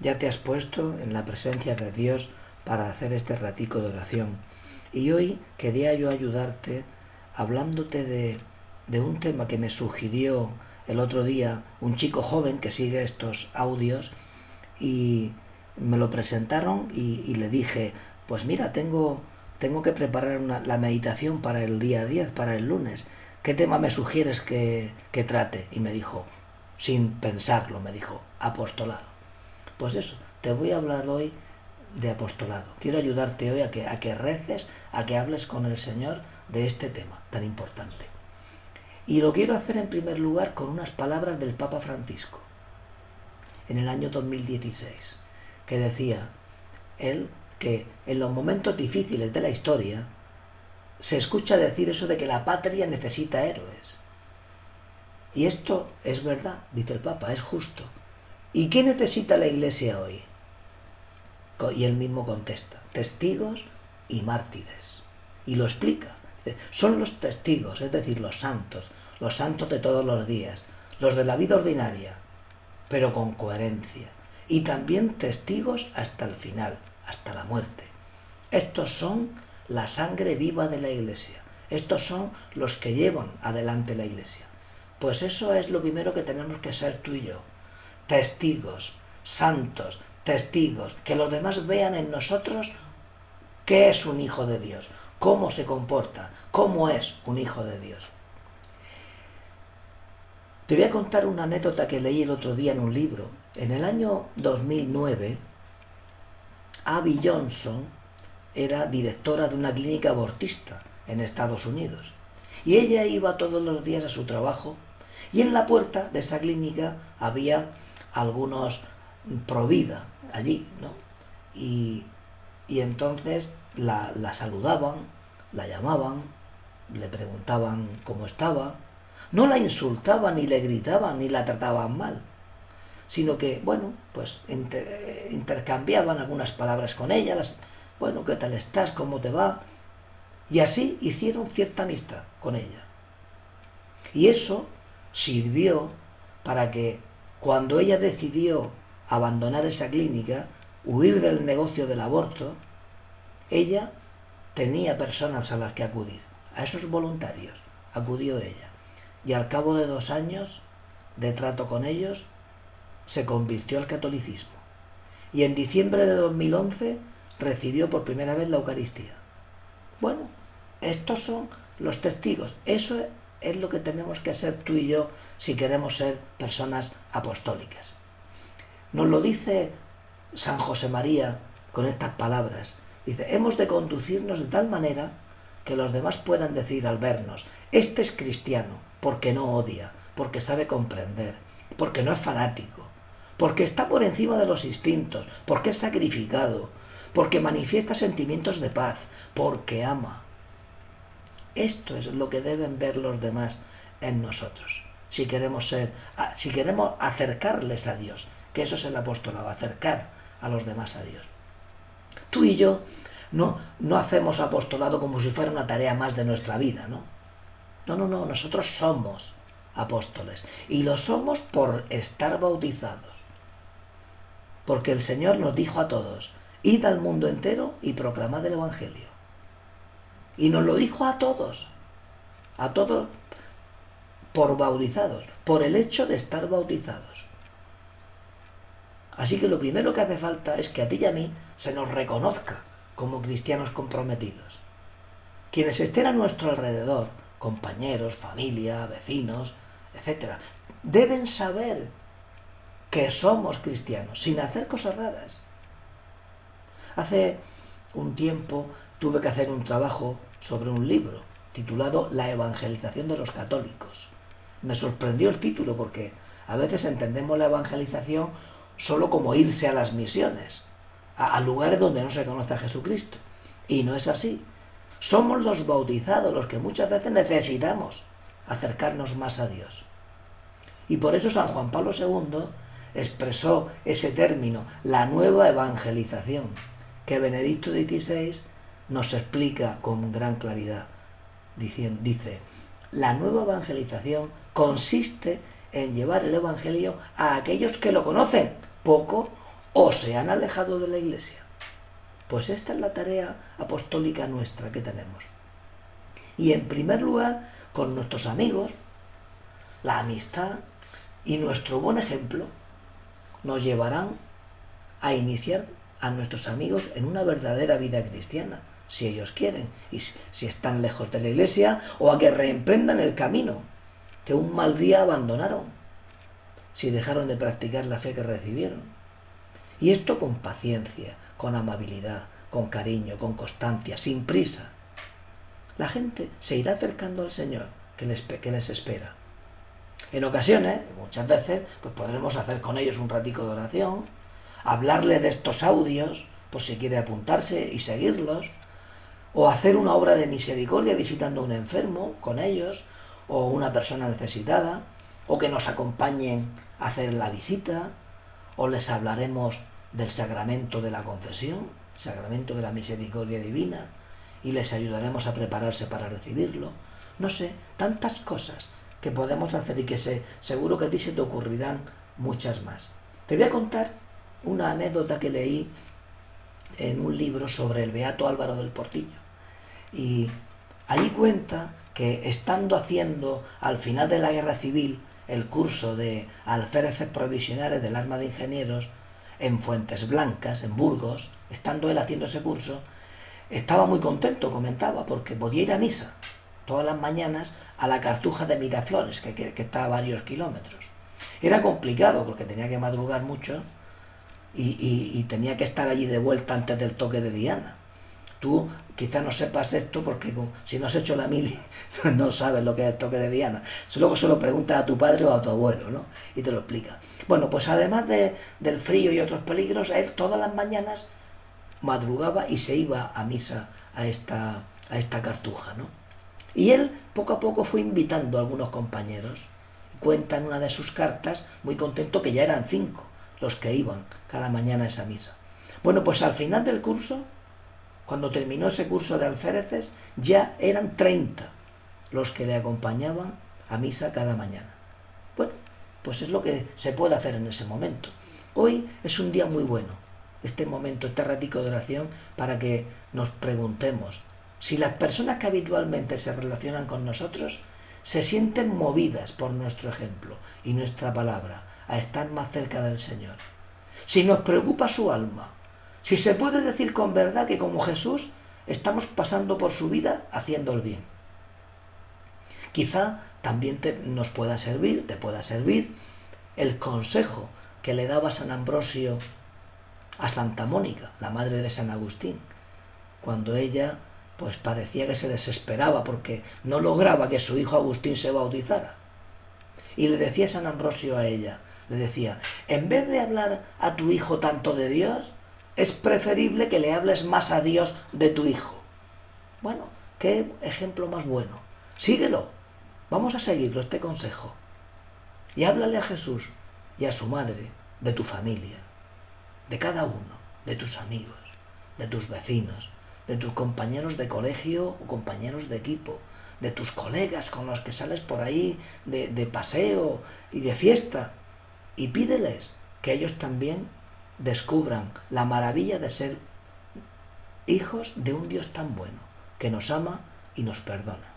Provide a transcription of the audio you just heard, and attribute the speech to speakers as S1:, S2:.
S1: ya te has puesto en la presencia de Dios para hacer este ratico de oración. Y hoy quería yo ayudarte hablándote de, de un tema que me sugirió el otro día un chico joven que sigue estos audios y me lo presentaron y, le dije, pues mira, tengo, tengo que preparar la meditación para el día 10, para el lunes. ¿Qué tema me sugieres que, que trate? Y me dijo, sin pensarlo, me dijo, apostolado. Pues eso, te voy a hablar hoy de apostolado. Quiero ayudarte hoy a que, a que reces, a que hables con el Señor de este tema tan importante. Y lo quiero hacer en primer lugar con unas palabras del Papa Francisco, en el año 2016, que decía él que en los momentos difíciles de la historia se escucha decir eso de que la patria necesita héroes. Y esto es verdad, dice el Papa, es justo. ¿Y qué necesita la Iglesia hoy? Y él mismo contesta, testigos y mártires. Y lo explica. Son los testigos, es decir, los santos, los santos de todos los días, los de la vida ordinaria, pero con coherencia. Y también testigos hasta el final, hasta la muerte. Estos son la sangre viva de la Iglesia. Estos son los que llevan adelante la Iglesia. Pues eso es lo primero que tenemos que ser tú y yo. Testigos, santos, testigos, que los demás vean en nosotros qué es un hijo de Dios, cómo se comporta, cómo es un hijo de Dios. Te voy a contar una anécdota que leí el otro día en un libro. En el año 2009, Abby Johnson era directora de una clínica abortista en Estados Unidos. Y ella iba todos los días a su trabajo y en la puerta de esa clínica había algunos provida allí, ¿no? Y, y entonces la, la saludaban, la llamaban, le preguntaban cómo estaba, no la insultaban, ni le gritaban, ni la trataban mal, sino que, bueno, pues intercambiaban algunas palabras con ella, las, bueno, ¿qué tal estás? ¿Cómo te va? Y así hicieron cierta amistad con ella. Y eso sirvió para que cuando ella decidió abandonar esa clínica, huir del negocio del aborto, ella tenía personas a las que acudir. A esos voluntarios acudió ella. Y al cabo de dos años de trato con ellos, se convirtió al catolicismo. Y en diciembre de 2011 recibió por primera vez la Eucaristía. Bueno, estos son los testigos. Eso es lo que tenemos que ser tú y yo si queremos ser personas apostólicas. Nos lo dice San José María con estas palabras. Dice, hemos de conducirnos de tal manera que los demás puedan decir al vernos, este es cristiano, porque no odia, porque sabe comprender, porque no es fanático, porque está por encima de los instintos, porque es sacrificado, porque manifiesta sentimientos de paz, porque ama. Esto es lo que deben ver los demás en nosotros, si queremos ser, si queremos acercarles a Dios, que eso es el apostolado, acercar a los demás a Dios. Tú y yo no, no hacemos apostolado como si fuera una tarea más de nuestra vida, ¿no? No, no, no, nosotros somos apóstoles y lo somos por estar bautizados. Porque el Señor nos dijo a todos, id al mundo entero y proclamad el Evangelio. Y nos lo dijo a todos, a todos por bautizados, por el hecho de estar bautizados. Así que lo primero que hace falta es que a ti y a mí se nos reconozca como cristianos comprometidos. Quienes estén a nuestro alrededor, compañeros, familia, vecinos, etc., deben saber que somos cristianos, sin hacer cosas raras. Hace un tiempo tuve que hacer un trabajo sobre un libro titulado La evangelización de los católicos. Me sorprendió el título porque a veces entendemos la evangelización solo como irse a las misiones, a, a lugares donde no se conoce a Jesucristo. Y no es así. Somos los bautizados los que muchas veces necesitamos acercarnos más a Dios. Y por eso San Juan Pablo II expresó ese término, la nueva evangelización, que Benedicto XVI nos explica con gran claridad. Diciendo, dice, la nueva evangelización consiste en llevar el Evangelio a aquellos que lo conocen, poco o se han alejado de la iglesia. Pues esta es la tarea apostólica nuestra que tenemos. Y en primer lugar, con nuestros amigos, la amistad y nuestro buen ejemplo nos llevarán a iniciar a nuestros amigos en una verdadera vida cristiana, si ellos quieren, y si están lejos de la iglesia, o a que reemprendan el camino que un mal día abandonaron, si dejaron de practicar la fe que recibieron. Y esto con paciencia, con amabilidad, con cariño, con constancia, sin prisa. La gente se irá acercando al Señor que les, que les espera. En ocasiones, muchas veces, pues podremos hacer con ellos un ratico de oración, hablarle de estos audios, por si quiere apuntarse y seguirlos, o hacer una obra de misericordia visitando a un enfermo con ellos, o una persona necesitada, o que nos acompañen a hacer la visita, o les hablaremos del sacramento de la confesión, sacramento de la misericordia divina, y les ayudaremos a prepararse para recibirlo. No sé, tantas cosas que podemos hacer y que se, seguro que a ti se te ocurrirán muchas más. Te voy a contar una anécdota que leí en un libro sobre el Beato Álvaro del Portillo. Y ahí cuenta que estando haciendo al final de la guerra civil el curso de alféreces provisionales del arma de ingenieros en Fuentes Blancas, en Burgos, estando él haciendo ese curso, estaba muy contento, comentaba, porque podía ir a misa todas las mañanas a la cartuja de Miraflores, que, que, está a varios kilómetros. Era complicado porque tenía que madrugar mucho y, tenía que estar allí de vuelta antes del toque de Diana. Tú quizás no sepas esto porque si no has hecho la mili no sabes lo que es el toque de Diana. Luego se lo preguntas a tu padre o a tu abuelo, ¿no? Y te lo explica. Bueno, pues además de, del frío y otros peligros, él todas las mañanas madrugaba y se iba a misa a esta, a esta cartuja, ¿no? Y él poco a poco fue invitando a algunos compañeros. Cuenta en una de sus cartas, muy contento, que ya eran cinco los que iban cada mañana a esa misa. Bueno, pues al final del curso, cuando terminó ese curso de alféreces, ya eran 30 los que le acompañaban a misa cada mañana. Bueno, pues es lo que se puede hacer en ese momento. Hoy es un día muy bueno, este momento, este ratico de oración, para que nos preguntemos, si las personas que habitualmente se relacionan con nosotros se sienten movidas por nuestro ejemplo y nuestra palabra a estar más cerca del Señor. Si nos preocupa su alma, si se puede decir con verdad que como Jesús estamos pasando por su vida haciendo el bien. Quizá también te, nos pueda servir, te pueda servir el consejo que le daba San Ambrosio a Santa Mónica, la madre de San Agustín, cuando ella pues parecía que se desesperaba porque no lograba que su hijo Agustín se bautizara. Y le decía San Ambrosio a ella, le decía, en vez de hablar a tu hijo tanto de Dios, es preferible que le hables más a Dios de tu hijo. Bueno, qué ejemplo más bueno. Síguelo. Vamos a seguirlo, este consejo. Y háblale a Jesús y a su madre de tu familia, de cada uno, de tus amigos, de tus vecinos, de tus compañeros de colegio o compañeros de equipo, de tus colegas con los que sales por ahí de, de paseo y de fiesta. Y pídeles que ellos también descubran la maravilla de ser hijos de un Dios tan bueno, que nos ama y nos perdona.